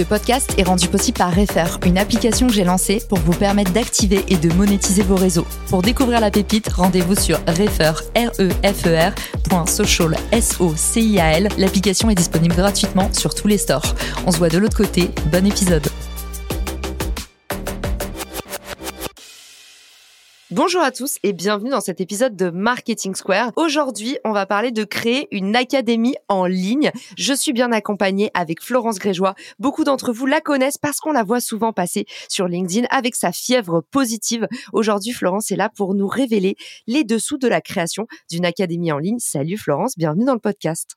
Ce podcast est rendu possible par Refer, une application que j'ai lancée pour vous permettre d'activer et de monétiser vos réseaux. Pour découvrir la pépite, rendez-vous sur refer, r e f e r .social, s o c i a l. L'application est disponible gratuitement sur tous les stores. On se voit de l'autre côté. Bon épisode. Bonjour à tous et bienvenue dans cet épisode de Marketing Square. Aujourd'hui, on va parler de créer une académie en ligne. Je suis bien accompagnée avec Florence Grégeois. Beaucoup d'entre vous la connaissent parce qu'on la voit souvent passer sur LinkedIn avec sa fièvre positive. Aujourd'hui, Florence est là pour nous révéler les dessous de la création d'une académie en ligne. Salut Florence, bienvenue dans le podcast.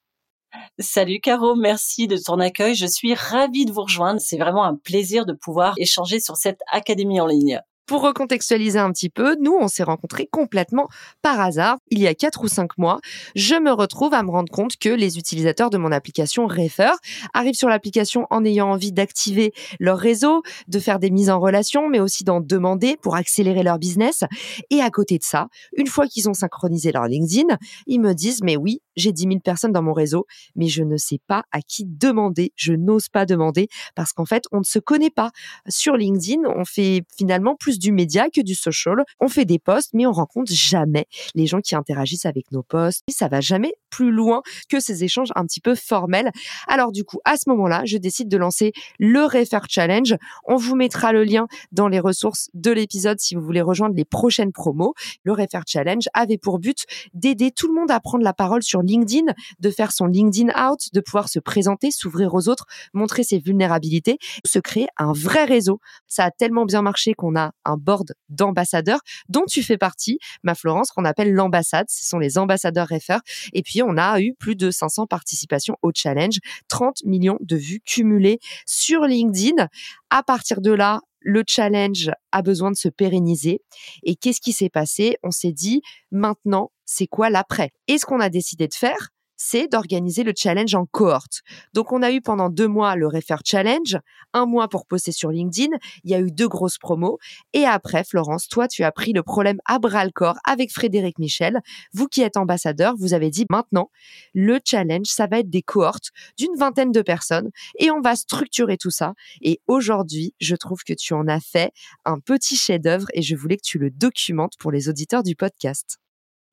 Salut Caro, merci de ton accueil. Je suis ravie de vous rejoindre. C'est vraiment un plaisir de pouvoir échanger sur cette académie en ligne. Pour recontextualiser un petit peu, nous, on s'est rencontrés complètement par hasard il y a quatre ou cinq mois. Je me retrouve à me rendre compte que les utilisateurs de mon application Refer arrivent sur l'application en ayant envie d'activer leur réseau, de faire des mises en relation, mais aussi d'en demander pour accélérer leur business. Et à côté de ça, une fois qu'ils ont synchronisé leur LinkedIn, ils me disent, mais oui, j'ai 10 000 personnes dans mon réseau, mais je ne sais pas à qui demander. Je n'ose pas demander parce qu'en fait, on ne se connaît pas. Sur LinkedIn, on fait finalement plus du média que du social. On fait des posts, mais on rencontre jamais les gens qui interagissent avec nos posts. Et ça va jamais plus loin que ces échanges un petit peu formels. Alors du coup, à ce moment-là, je décide de lancer le Refer Challenge. On vous mettra le lien dans les ressources de l'épisode si vous voulez rejoindre les prochaines promos. Le Refer Challenge avait pour but d'aider tout le monde à prendre la parole sur LinkedIn, de faire son LinkedIn out, de pouvoir se présenter, s'ouvrir aux autres, montrer ses vulnérabilités, se créer un vrai réseau. Ça a tellement bien marché qu'on a un board d'ambassadeurs dont tu fais partie, ma Florence, qu'on appelle l'ambassade. Ce sont les ambassadeurs Refer. Et puis, on a eu plus de 500 participations au challenge, 30 millions de vues cumulées sur LinkedIn. À partir de là, le challenge a besoin de se pérenniser. Et qu'est-ce qui s'est passé? On s'est dit, maintenant, c'est quoi l'après? Et ce qu'on a décidé de faire, c'est d'organiser le challenge en cohorte. Donc, on a eu pendant deux mois le Refer Challenge, un mois pour poster sur LinkedIn. Il y a eu deux grosses promos. Et après, Florence, toi, tu as pris le problème à bras le corps avec Frédéric Michel. Vous qui êtes ambassadeur, vous avez dit maintenant, le challenge, ça va être des cohortes d'une vingtaine de personnes et on va structurer tout ça. Et aujourd'hui, je trouve que tu en as fait un petit chef-d'œuvre et je voulais que tu le documentes pour les auditeurs du podcast.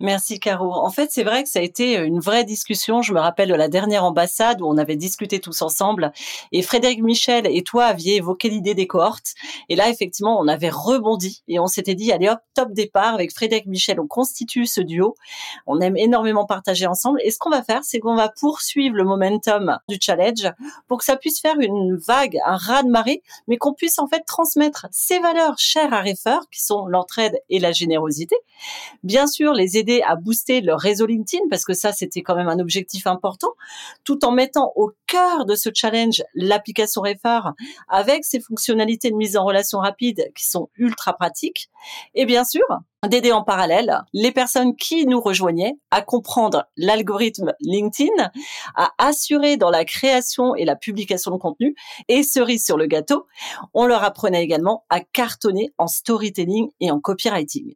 Merci Caro. En fait, c'est vrai que ça a été une vraie discussion. Je me rappelle de la dernière ambassade où on avait discuté tous ensemble et Frédéric Michel et toi aviez évoqué l'idée des cohortes. Et là, effectivement, on avait rebondi et on s'était dit, allez hop, top départ avec Frédéric Michel. On constitue ce duo. On aime énormément partager ensemble. Et ce qu'on va faire, c'est qu'on va poursuivre le momentum du challenge pour que ça puisse faire une vague, un raz de marée, mais qu'on puisse en fait transmettre ces valeurs chères à Refer, qui sont l'entraide et la générosité. Bien sûr, les aider à booster leur réseau LinkedIn parce que ça, c'était quand même un objectif important, tout en mettant au cœur de ce challenge l'application Refar avec ses fonctionnalités de mise en relation rapide qui sont ultra pratiques. Et bien sûr, d'aider en parallèle les personnes qui nous rejoignaient à comprendre l'algorithme LinkedIn, à assurer dans la création et la publication de contenu et cerise sur le gâteau, on leur apprenait également à cartonner en storytelling et en copywriting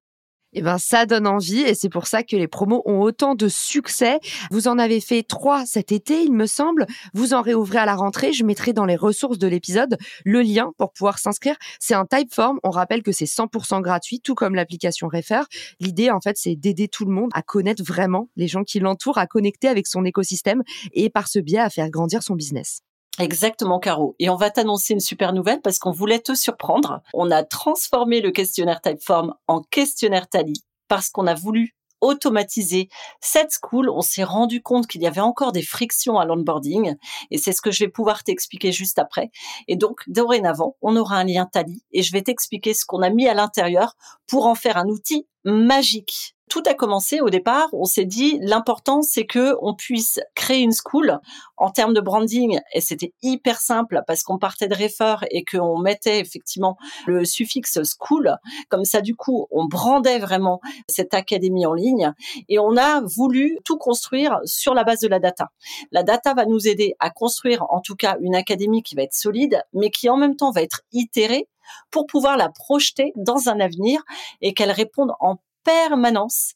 eh ben, ça donne envie et c'est pour ça que les promos ont autant de succès. Vous en avez fait trois cet été, il me semble. Vous en réouvrez à la rentrée. Je mettrai dans les ressources de l'épisode le lien pour pouvoir s'inscrire. C'est un typeform. On rappelle que c'est 100% gratuit, tout comme l'application Refer. L'idée, en fait, c'est d'aider tout le monde à connaître vraiment les gens qui l'entourent, à connecter avec son écosystème et par ce biais à faire grandir son business. Exactement, Caro. Et on va t'annoncer une super nouvelle parce qu'on voulait te surprendre. On a transformé le questionnaire Typeform en questionnaire Tally parce qu'on a voulu automatiser cette school. On s'est rendu compte qu'il y avait encore des frictions à l'onboarding et c'est ce que je vais pouvoir t'expliquer juste après. Et donc, dorénavant, on aura un lien Tally et je vais t'expliquer ce qu'on a mis à l'intérieur pour en faire un outil magique tout a commencé au départ. On s'est dit l'important c'est que on puisse créer une school en termes de branding et c'était hyper simple parce qu'on partait de Refer et qu'on mettait effectivement le suffixe school. Comme ça, du coup, on brandait vraiment cette académie en ligne et on a voulu tout construire sur la base de la data. La data va nous aider à construire en tout cas une académie qui va être solide, mais qui en même temps va être itérée pour pouvoir la projeter dans un avenir et qu'elle réponde en permanence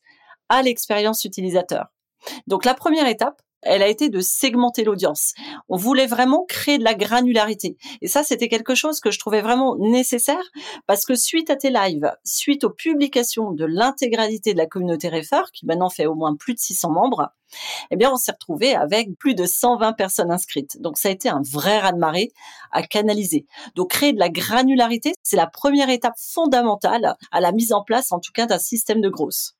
à l'expérience utilisateur. Donc la première étape, elle a été de segmenter l'audience. On voulait vraiment créer de la granularité. Et ça, c'était quelque chose que je trouvais vraiment nécessaire parce que suite à tes lives, suite aux publications de l'intégralité de la communauté Refer, qui maintenant fait au moins plus de 600 membres, eh bien, on s'est retrouvé avec plus de 120 personnes inscrites. Donc, ça a été un vrai raz-de-marée à canaliser. Donc, créer de la granularité, c'est la première étape fondamentale à la mise en place, en tout cas, d'un système de grosses.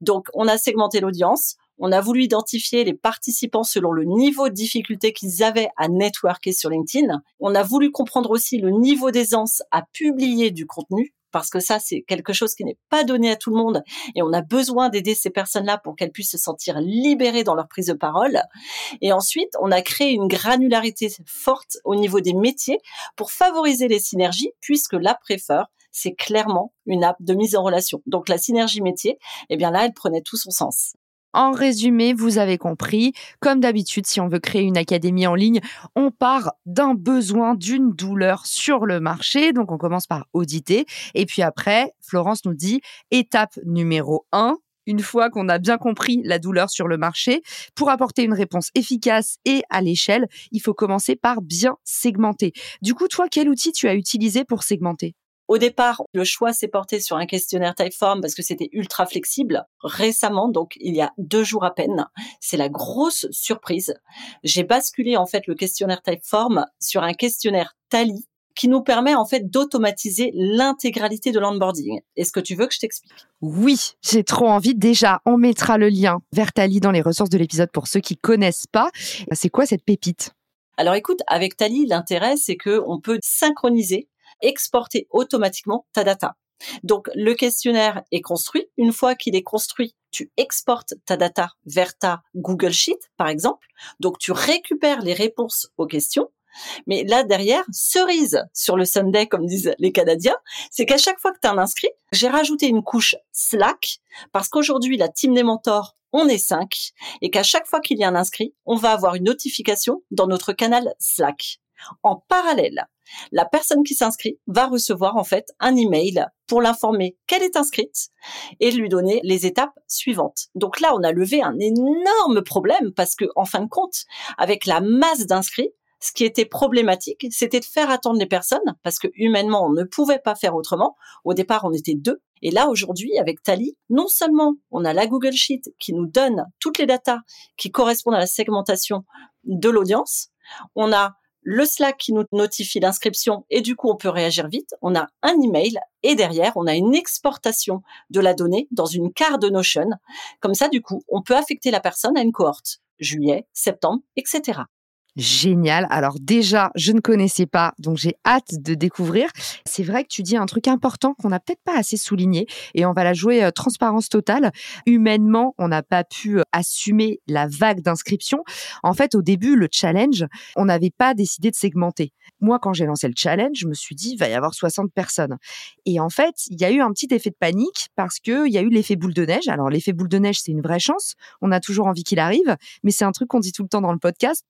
Donc, on a segmenté l'audience. On a voulu identifier les participants selon le niveau de difficulté qu'ils avaient à networker sur LinkedIn. On a voulu comprendre aussi le niveau d'aisance à publier du contenu parce que ça, c'est quelque chose qui n'est pas donné à tout le monde et on a besoin d'aider ces personnes-là pour qu'elles puissent se sentir libérées dans leur prise de parole. Et ensuite, on a créé une granularité forte au niveau des métiers pour favoriser les synergies puisque la Prefer, c'est clairement une app de mise en relation. Donc la synergie métier, eh bien là, elle prenait tout son sens. En résumé, vous avez compris, comme d'habitude, si on veut créer une académie en ligne, on part d'un besoin, d'une douleur sur le marché. Donc, on commence par auditer. Et puis après, Florence nous dit, étape numéro 1, une fois qu'on a bien compris la douleur sur le marché, pour apporter une réponse efficace et à l'échelle, il faut commencer par bien segmenter. Du coup, toi, quel outil tu as utilisé pour segmenter? Au départ, le choix s'est porté sur un questionnaire Typeform parce que c'était ultra flexible. Récemment, donc il y a deux jours à peine, c'est la grosse surprise. J'ai basculé en fait le questionnaire Typeform sur un questionnaire Tally qui nous permet en fait d'automatiser l'intégralité de l'onboarding. Est-ce que tu veux que je t'explique? Oui, j'ai trop envie. Déjà, on mettra le lien vers Tally dans les ressources de l'épisode pour ceux qui connaissent pas. C'est quoi cette pépite? Alors écoute, avec Tally, l'intérêt c'est que on peut synchroniser exporter automatiquement ta data. Donc le questionnaire est construit. Une fois qu'il est construit, tu exportes ta data vers ta Google Sheet, par exemple. Donc tu récupères les réponses aux questions. Mais là derrière, cerise sur le Sunday, comme disent les Canadiens, c'est qu'à chaque fois que tu as un inscrit, j'ai rajouté une couche Slack parce qu'aujourd'hui la team des mentors on est cinq et qu'à chaque fois qu'il y a un inscrit, on va avoir une notification dans notre canal Slack. En parallèle, la personne qui s'inscrit va recevoir en fait un email pour l'informer qu'elle est inscrite et lui donner les étapes suivantes. Donc là, on a levé un énorme problème parce que, en fin de compte, avec la masse d'inscrits, ce qui était problématique, c'était de faire attendre les personnes parce que humainement, on ne pouvait pas faire autrement. Au départ, on était deux. Et là, aujourd'hui, avec Tally, non seulement on a la Google Sheet qui nous donne toutes les datas qui correspondent à la segmentation de l'audience, on a le Slack qui nous notifie l'inscription et du coup on peut réagir vite. On a un email et derrière on a une exportation de la donnée dans une carte Notion. Comme ça du coup on peut affecter la personne à une cohorte juillet, septembre, etc. Génial. Alors déjà, je ne connaissais pas, donc j'ai hâte de découvrir. C'est vrai que tu dis un truc important qu'on n'a peut-être pas assez souligné et on va la jouer euh, transparence totale. Humainement, on n'a pas pu euh, assumer la vague d'inscription. En fait, au début, le challenge, on n'avait pas décidé de segmenter. Moi, quand j'ai lancé le challenge, je me suis dit, il va y avoir 60 personnes. Et en fait, il y a eu un petit effet de panique parce qu'il y a eu l'effet boule de neige. Alors, l'effet boule de neige, c'est une vraie chance. On a toujours envie qu'il arrive, mais c'est un truc qu'on dit tout le temps dans le podcast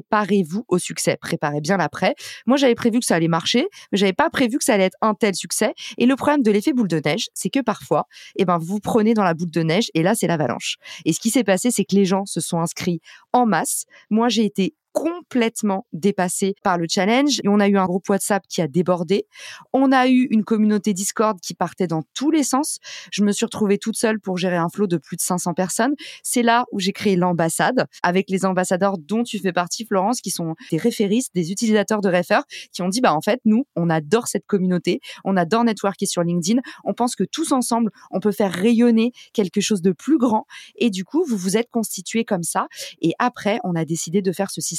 préparez-vous au succès, préparez bien l'après. Moi, j'avais prévu que ça allait marcher, mais j'avais pas prévu que ça allait être un tel succès. Et le problème de l'effet boule de neige, c'est que parfois, eh ben, vous prenez dans la boule de neige et là, c'est l'avalanche. Et ce qui s'est passé, c'est que les gens se sont inscrits en masse. Moi, j'ai été complètement dépassé par le challenge. Et on a eu un groupe WhatsApp qui a débordé. On a eu une communauté Discord qui partait dans tous les sens. Je me suis retrouvée toute seule pour gérer un flot de plus de 500 personnes. C'est là où j'ai créé l'ambassade avec les ambassadeurs dont tu fais partie, Florence, qui sont des référistes, des utilisateurs de Refer, qui ont dit, bah, en fait, nous, on adore cette communauté. On adore networker sur LinkedIn. On pense que tous ensemble, on peut faire rayonner quelque chose de plus grand. Et du coup, vous vous êtes constitués comme ça. Et après, on a décidé de faire ce système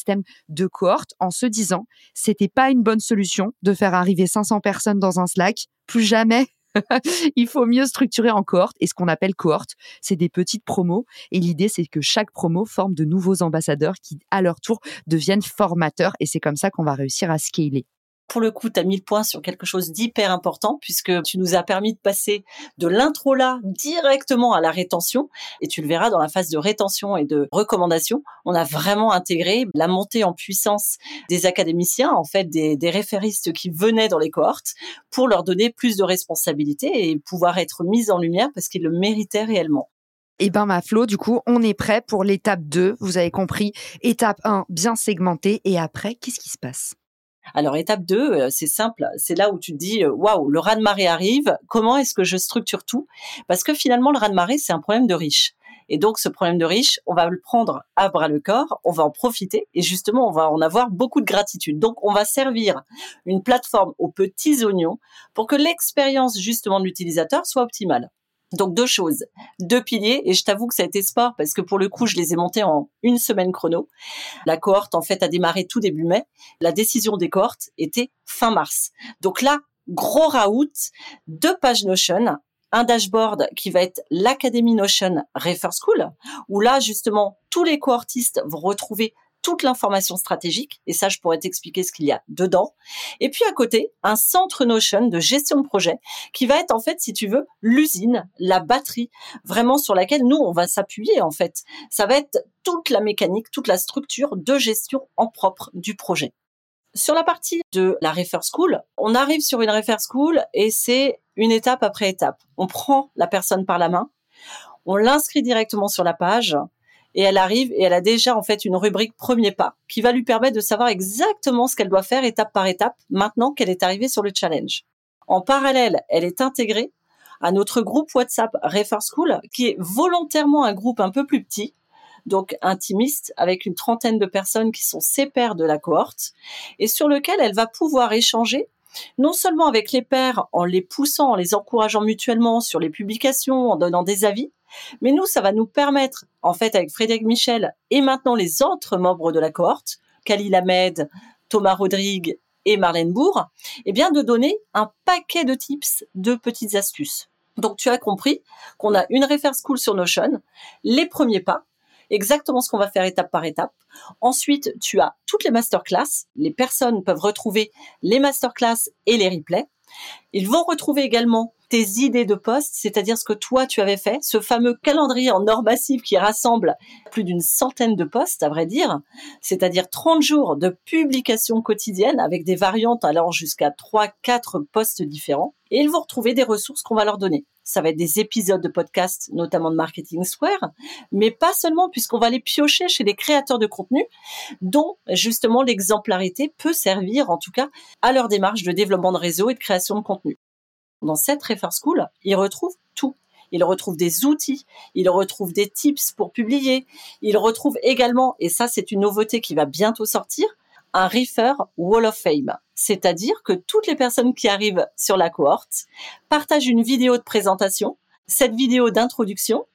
de cohorte en se disant c'était pas une bonne solution de faire arriver 500 personnes dans un Slack. Plus jamais il faut mieux structurer en cohorte. Et ce qu'on appelle cohorte, c'est des petites promos. Et l'idée, c'est que chaque promo forme de nouveaux ambassadeurs qui, à leur tour, deviennent formateurs. Et c'est comme ça qu'on va réussir à scaler pour le coup, tu as mis le point sur quelque chose d'hyper important puisque tu nous as permis de passer de l'intro là directement à la rétention. Et tu le verras dans la phase de rétention et de recommandation, on a vraiment intégré la montée en puissance des académiciens, en fait, des, des référistes qui venaient dans les cohortes pour leur donner plus de responsabilités et pouvoir être mis en lumière parce qu'ils le méritaient réellement. Eh ben, ma Flo, du coup, on est prêt pour l'étape 2. Vous avez compris. Étape 1, bien segmentée. Et après, qu'est-ce qui se passe? Alors étape 2, euh, c'est simple, c'est là où tu te dis euh, waouh, le raz-de-marée arrive, comment est-ce que je structure tout? Parce que finalement le raz-de-marée, c'est un problème de riche. Et donc ce problème de riche, on va le prendre à bras le corps, on va en profiter et justement on va en avoir beaucoup de gratitude. Donc on va servir une plateforme aux petits oignons pour que l'expérience justement de l'utilisateur soit optimale. Donc deux choses, deux piliers, et je t'avoue que ça a été sport parce que pour le coup, je les ai montés en une semaine chrono. La cohorte, en fait, a démarré tout début mai. La décision des cohortes était fin mars. Donc là, gros raout, deux pages Notion, un dashboard qui va être l'Académie Notion Refer School, où là, justement, tous les cohortistes vont retrouver toute l'information stratégique, et ça, je pourrais t'expliquer ce qu'il y a dedans. Et puis à côté, un centre Notion de gestion de projet qui va être en fait, si tu veux, l'usine, la batterie, vraiment sur laquelle nous, on va s'appuyer en fait. Ça va être toute la mécanique, toute la structure de gestion en propre du projet. Sur la partie de la Refer School, on arrive sur une Refer School et c'est une étape après étape. On prend la personne par la main, on l'inscrit directement sur la page, et elle arrive et elle a déjà en fait une rubrique premier pas qui va lui permettre de savoir exactement ce qu'elle doit faire étape par étape maintenant qu'elle est arrivée sur le challenge. En parallèle, elle est intégrée à notre groupe WhatsApp Refer School qui est volontairement un groupe un peu plus petit donc intimiste, avec une trentaine de personnes qui sont ses pairs de la cohorte, et sur lequel elle va pouvoir échanger non seulement avec les pairs en les poussant, en les encourageant mutuellement sur les publications, en donnant des avis, mais nous, ça va nous permettre, en fait, avec Frédéric Michel et maintenant les autres membres de la cohorte, Khalil Ahmed, Thomas Rodrigue et Marlène Bourg, eh bien, de donner un paquet de tips, de petites astuces. Donc, tu as compris qu'on a une Refer School sur Notion, les premiers pas, exactement ce qu'on va faire étape par étape. Ensuite, tu as toutes les masterclass. Les personnes peuvent retrouver les masterclass et les replays. Ils vont retrouver également tes idées de poste, c'est-à-dire ce que toi tu avais fait, ce fameux calendrier en or massif qui rassemble plus d'une centaine de postes, à vrai dire, c'est-à-dire 30 jours de publication quotidienne avec des variantes allant jusqu'à 3-4 postes différents. Et ils vont retrouver des ressources qu'on va leur donner. Ça va être des épisodes de podcast, notamment de Marketing Square, mais pas seulement puisqu'on va les piocher chez les créateurs de contenu dont justement l'exemplarité peut servir en tout cas à leur démarche de développement de réseau et de création de contenu dans cette Refer School, ils retrouvent tout. Ils retrouvent des outils, ils retrouvent des tips pour publier, ils retrouvent également, et ça c'est une nouveauté qui va bientôt sortir, un Refer Wall of Fame. C'est-à-dire que toutes les personnes qui arrivent sur la cohorte partagent une vidéo de présentation. Cette vidéo d'introduction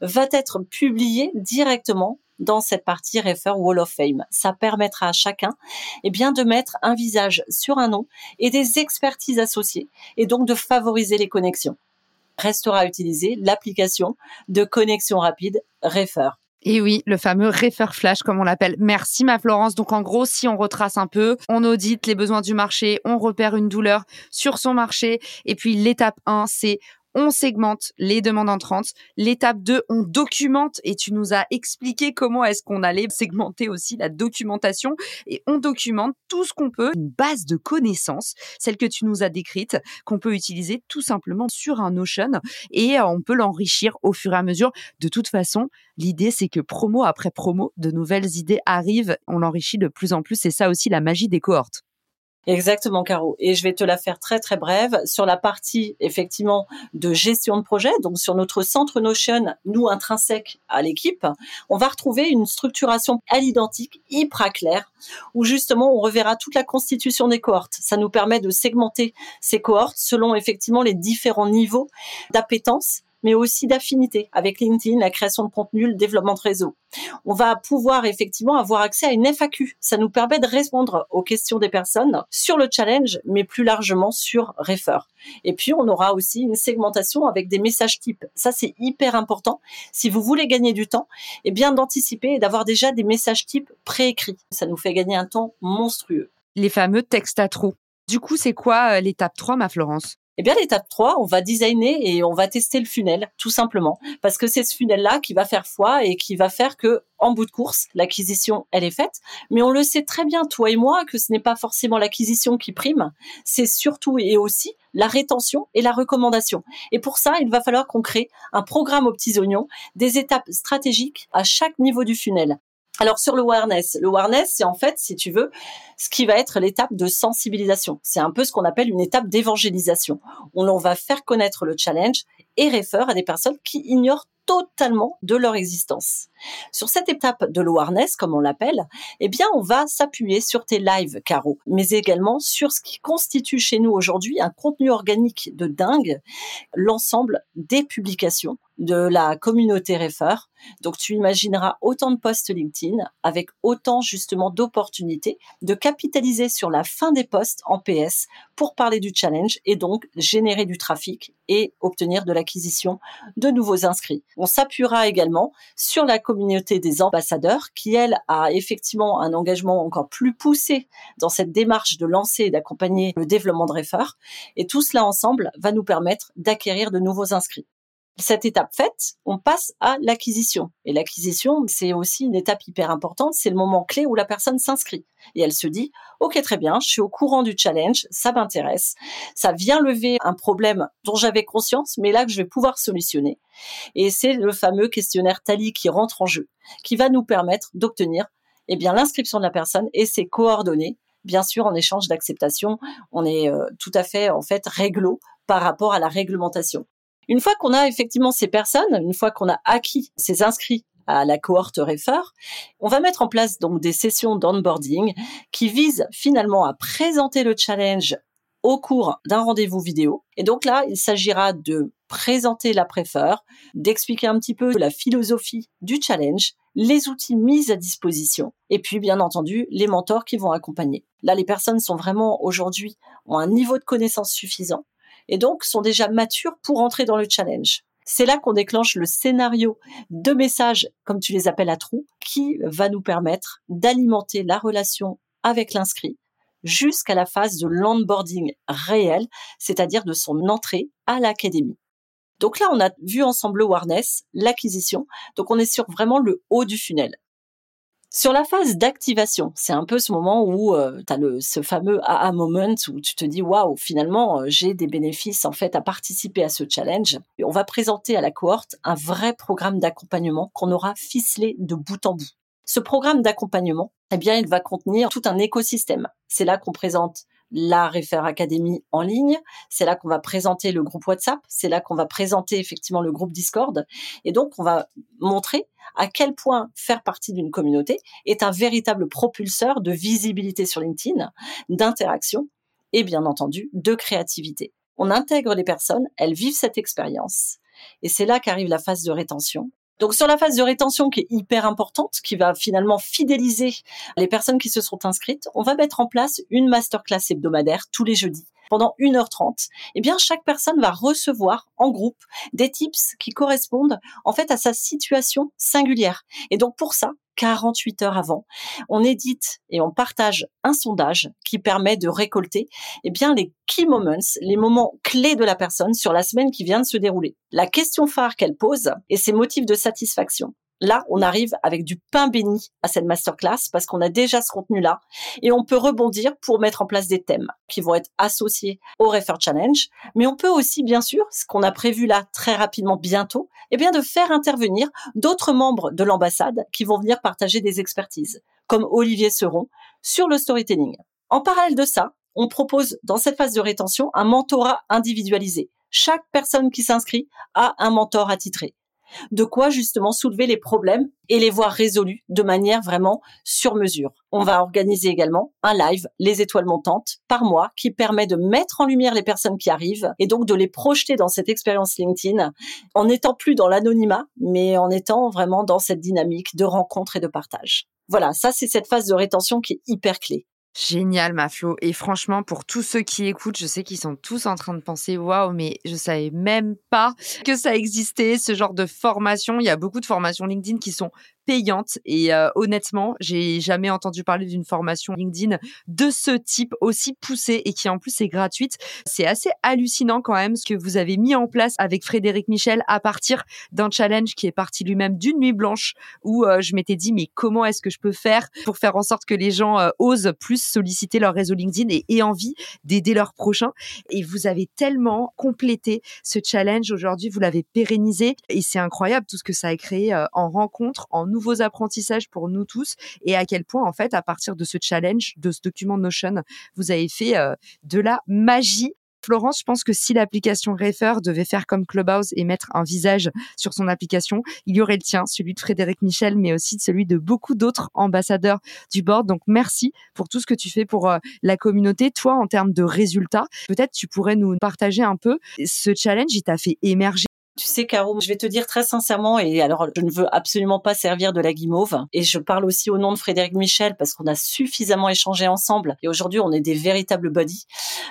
va être publiée directement dans cette partie Refer Wall of Fame. Ça permettra à chacun eh bien, de mettre un visage sur un nom et des expertises associées et donc de favoriser les connexions. Restera à utiliser l'application de connexion rapide Refer. Et oui, le fameux refer flash, comme on l'appelle. Merci, ma Florence. Donc, en gros, si on retrace un peu, on audite les besoins du marché, on repère une douleur sur son marché. Et puis, l'étape 1, c'est on segmente les demandes entrantes. L'étape 2, on documente et tu nous as expliqué comment est-ce qu'on allait segmenter aussi la documentation et on documente tout ce qu'on peut, une base de connaissances, celle que tu nous as décrite, qu'on peut utiliser tout simplement sur un Notion et euh, on peut l'enrichir au fur et à mesure. De toute façon, l'idée c'est que promo après promo, de nouvelles idées arrivent, on l'enrichit de plus en plus. C'est ça aussi la magie des cohortes. Exactement, Caro. Et je vais te la faire très très brève sur la partie effectivement de gestion de projet. Donc sur notre centre Notion, nous intrinsèques à l'équipe, on va retrouver une structuration à l'identique, hyper claire, où justement on reverra toute la constitution des cohortes. Ça nous permet de segmenter ces cohortes selon effectivement les différents niveaux d'appétence mais aussi d'affinité avec LinkedIn, la création de contenu, le développement de réseau. On va pouvoir effectivement avoir accès à une FAQ. Ça nous permet de répondre aux questions des personnes sur le challenge, mais plus largement sur Refer. Et puis, on aura aussi une segmentation avec des messages types. Ça, c'est hyper important. Si vous voulez gagner du temps, et eh bien d'anticiper et d'avoir déjà des messages types préécrits. Ça nous fait gagner un temps monstrueux. Les fameux textes à trous. Du coup, c'est quoi euh, l'étape 3, ma Florence? Eh bien, l'étape 3, on va designer et on va tester le funnel, tout simplement. Parce que c'est ce funnel-là qui va faire foi et qui va faire que, en bout de course, l'acquisition, elle est faite. Mais on le sait très bien, toi et moi, que ce n'est pas forcément l'acquisition qui prime. C'est surtout et aussi la rétention et la recommandation. Et pour ça, il va falloir qu'on crée un programme aux petits oignons, des étapes stratégiques à chaque niveau du funnel. Alors sur le awareness, le awareness, c'est en fait, si tu veux, ce qui va être l'étape de sensibilisation. C'est un peu ce qu'on appelle une étape d'évangélisation. On va faire connaître le challenge et réfère à des personnes qui ignorent totalement de leur existence. Sur cette étape de l'awareness, comme on l'appelle, eh bien, on va s'appuyer sur tes lives, Caro, mais également sur ce qui constitue chez nous aujourd'hui un contenu organique de dingue, l'ensemble des publications de la communauté Refer. Donc tu imagineras autant de posts LinkedIn avec autant justement d'opportunités de capitaliser sur la fin des posts en PS pour parler du challenge et donc générer du trafic et obtenir de l'acquisition de nouveaux inscrits. On s'appuiera également sur la communauté des ambassadeurs qui, elle, a effectivement un engagement encore plus poussé dans cette démarche de lancer et d'accompagner le développement de Refer. Et tout cela ensemble va nous permettre d'acquérir de nouveaux inscrits. Cette étape faite, on passe à l'acquisition. Et l'acquisition, c'est aussi une étape hyper importante. C'est le moment clé où la personne s'inscrit. Et elle se dit, OK, très bien, je suis au courant du challenge, ça m'intéresse. Ça vient lever un problème dont j'avais conscience, mais là que je vais pouvoir solutionner. Et c'est le fameux questionnaire Tali qui rentre en jeu, qui va nous permettre d'obtenir, eh bien, l'inscription de la personne et ses coordonnées. Bien sûr, en échange d'acceptation, on est euh, tout à fait, en fait, réglo par rapport à la réglementation. Une fois qu'on a effectivement ces personnes, une fois qu'on a acquis ces inscrits à la cohorte Refer, on va mettre en place donc des sessions d'onboarding qui visent finalement à présenter le challenge au cours d'un rendez-vous vidéo. Et donc là, il s'agira de présenter la Prefer, d'expliquer un petit peu la philosophie du challenge, les outils mis à disposition, et puis bien entendu les mentors qui vont accompagner. Là, les personnes sont vraiment aujourd'hui ont un niveau de connaissance suffisant et donc sont déjà matures pour entrer dans le challenge. C'est là qu'on déclenche le scénario de messages, comme tu les appelles à trous, qui va nous permettre d'alimenter la relation avec l'inscrit jusqu'à la phase de l'onboarding réel, c'est-à-dire de son entrée à l'académie. Donc là, on a vu ensemble le awareness, l'acquisition. Donc on est sur vraiment le haut du funnel. Sur la phase d'activation, c'est un peu ce moment où euh, tu as le, ce fameux aha moment où tu te dis waouh, finalement, euh, j'ai des bénéfices en fait à participer à ce challenge. Et on va présenter à la cohorte un vrai programme d'accompagnement qu'on aura ficelé de bout en bout. Ce programme d'accompagnement, eh bien, il va contenir tout un écosystème. C'est là qu'on présente la Refer Academy en ligne. C'est là qu'on va présenter le groupe WhatsApp. C'est là qu'on va présenter effectivement le groupe Discord. Et donc, on va montrer à quel point faire partie d'une communauté est un véritable propulseur de visibilité sur LinkedIn, d'interaction et bien entendu de créativité. On intègre les personnes, elles vivent cette expérience. Et c'est là qu'arrive la phase de rétention. Donc sur la phase de rétention qui est hyper importante, qui va finalement fidéliser les personnes qui se sont inscrites, on va mettre en place une masterclass hebdomadaire tous les jeudis pendant 1h30, eh bien chaque personne va recevoir en groupe des tips qui correspondent en fait à sa situation singulière. Et donc pour ça, 48 heures avant, on édite et on partage un sondage qui permet de récolter eh bien les key moments, les moments clés de la personne sur la semaine qui vient de se dérouler. La question phare qu'elle pose et ses motifs de satisfaction. Là, on arrive avec du pain béni à cette masterclass parce qu'on a déjà ce contenu-là et on peut rebondir pour mettre en place des thèmes qui vont être associés au Refer Challenge. Mais on peut aussi, bien sûr, ce qu'on a prévu là très rapidement bientôt, eh bien, de faire intervenir d'autres membres de l'ambassade qui vont venir partager des expertises, comme Olivier Seron, sur le storytelling. En parallèle de ça, on propose dans cette phase de rétention un mentorat individualisé. Chaque personne qui s'inscrit a un mentor attitré. De quoi justement soulever les problèmes et les voir résolus de manière vraiment sur mesure. On va organiser également un live, les étoiles montantes, par mois, qui permet de mettre en lumière les personnes qui arrivent et donc de les projeter dans cette expérience LinkedIn en n'étant plus dans l'anonymat, mais en étant vraiment dans cette dynamique de rencontre et de partage. Voilà, ça c'est cette phase de rétention qui est hyper clé. Génial, ma Flo. Et franchement, pour tous ceux qui écoutent, je sais qu'ils sont tous en train de penser, waouh, mais je savais même pas que ça existait, ce genre de formation. Il y a beaucoup de formations LinkedIn qui sont payante. Et euh, honnêtement, j'ai jamais entendu parler d'une formation LinkedIn de ce type aussi poussée et qui en plus est gratuite. C'est assez hallucinant quand même ce que vous avez mis en place avec Frédéric Michel à partir d'un challenge qui est parti lui-même d'une nuit blanche où euh, je m'étais dit mais comment est-ce que je peux faire pour faire en sorte que les gens euh, osent plus solliciter leur réseau LinkedIn et aient envie d'aider leurs prochains? Et vous avez tellement complété ce challenge aujourd'hui, vous l'avez pérennisé et c'est incroyable tout ce que ça a créé en rencontre, en nouveaux apprentissages pour nous tous et à quel point, en fait, à partir de ce challenge, de ce document Notion, vous avez fait euh, de la magie Florence, je pense que si l'application Refer devait faire comme Clubhouse et mettre un visage sur son application, il y aurait le tien, celui de Frédéric Michel, mais aussi celui de beaucoup d'autres ambassadeurs du board. Donc merci pour tout ce que tu fais pour euh, la communauté. Toi, en termes de résultats, peut-être tu pourrais nous partager un peu ce challenge. Il t'a fait émerger tu sais, Caro, je vais te dire très sincèrement, et alors je ne veux absolument pas servir de la guimauve, et je parle aussi au nom de Frédéric Michel parce qu'on a suffisamment échangé ensemble, et aujourd'hui on est des véritables buddies.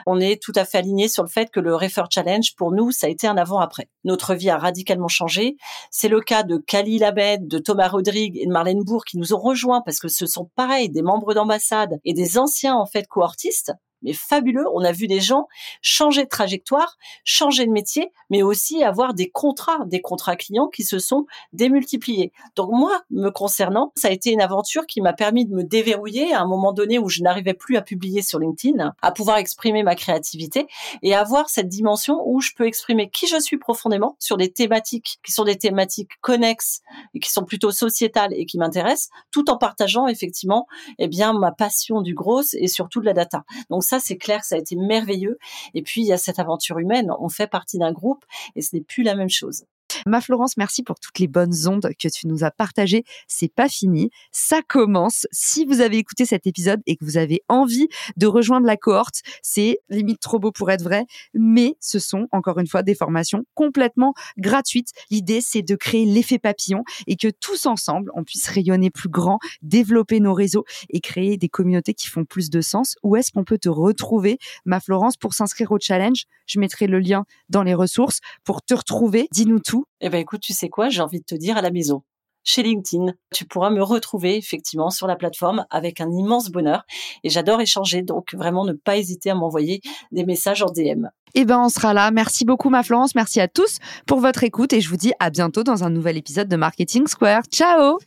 On est tout à fait alignés sur le fait que le Refer Challenge, pour nous, ça a été un avant-après. Notre vie a radicalement changé. C'est le cas de Kali Labed, de Thomas Rodrigue et de Marlène Bourg qui nous ont rejoints parce que ce sont pareil des membres d'ambassade et des anciens en fait cohortistes mais fabuleux. On a vu des gens changer de trajectoire, changer de métier, mais aussi avoir des contrats, des contrats clients qui se sont démultipliés. Donc moi, me concernant, ça a été une aventure qui m'a permis de me déverrouiller à un moment donné où je n'arrivais plus à publier sur LinkedIn, à pouvoir exprimer ma créativité et avoir cette dimension où je peux exprimer qui je suis profondément sur des thématiques qui sont des thématiques connexes et qui sont plutôt sociétales et qui m'intéressent, tout en partageant effectivement, eh bien, ma passion du gros et surtout de la data. Donc ça, c'est clair, ça a été merveilleux. Et puis, il y a cette aventure humaine. On fait partie d'un groupe et ce n'est plus la même chose. Ma Florence, merci pour toutes les bonnes ondes que tu nous as partagées. C'est pas fini, ça commence. Si vous avez écouté cet épisode et que vous avez envie de rejoindre la cohorte, c'est limite trop beau pour être vrai, mais ce sont encore une fois des formations complètement gratuites. L'idée, c'est de créer l'effet papillon et que tous ensemble, on puisse rayonner plus grand, développer nos réseaux et créer des communautés qui font plus de sens. Où est-ce qu'on peut te retrouver, ma Florence, pour s'inscrire au challenge Je mettrai le lien dans les ressources pour te retrouver. Dis-nous tout eh ben écoute, tu sais quoi, j'ai envie de te dire à la maison. Chez LinkedIn, tu pourras me retrouver effectivement sur la plateforme avec un immense bonheur et j'adore échanger donc vraiment ne pas hésiter à m'envoyer des messages en DM. Eh ben on sera là. Merci beaucoup ma Florence, merci à tous pour votre écoute et je vous dis à bientôt dans un nouvel épisode de Marketing Square. Ciao.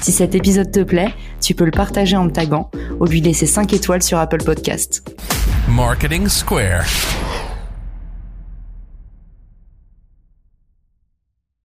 Si cet épisode te plaît, tu peux le partager en me taguant ou lui laisser 5 étoiles sur Apple Podcast. Marketing Square.